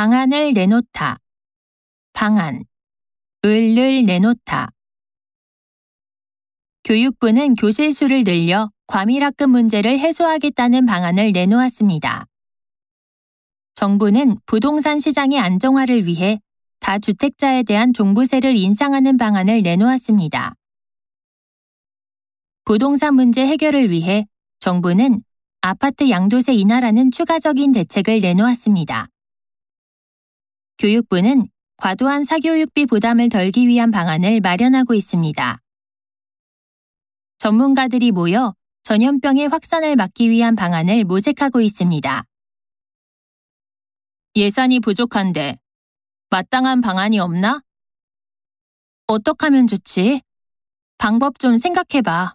방안을 내놓다. 방안. 을을 내놓다. 교육부는 교실 수를 늘려 과밀학급 문제를 해소하겠다는 방안을 내놓았습니다. 정부는 부동산 시장의 안정화를 위해 다주택자에 대한 종부세를 인상하는 방안을 내놓았습니다. 부동산 문제 해결을 위해 정부는 아파트 양도세 인하라는 추가적인 대책을 내놓았습니다. 교육부는 과도한 사교육비 부담을 덜기 위한 방안을 마련하고 있습니다. 전문가들이 모여 전염병의 확산을 막기 위한 방안을 모색하고 있습니다. 예산이 부족한데 마땅한 방안이 없나? 어떡 하면 좋지? 방법 좀 생각해봐.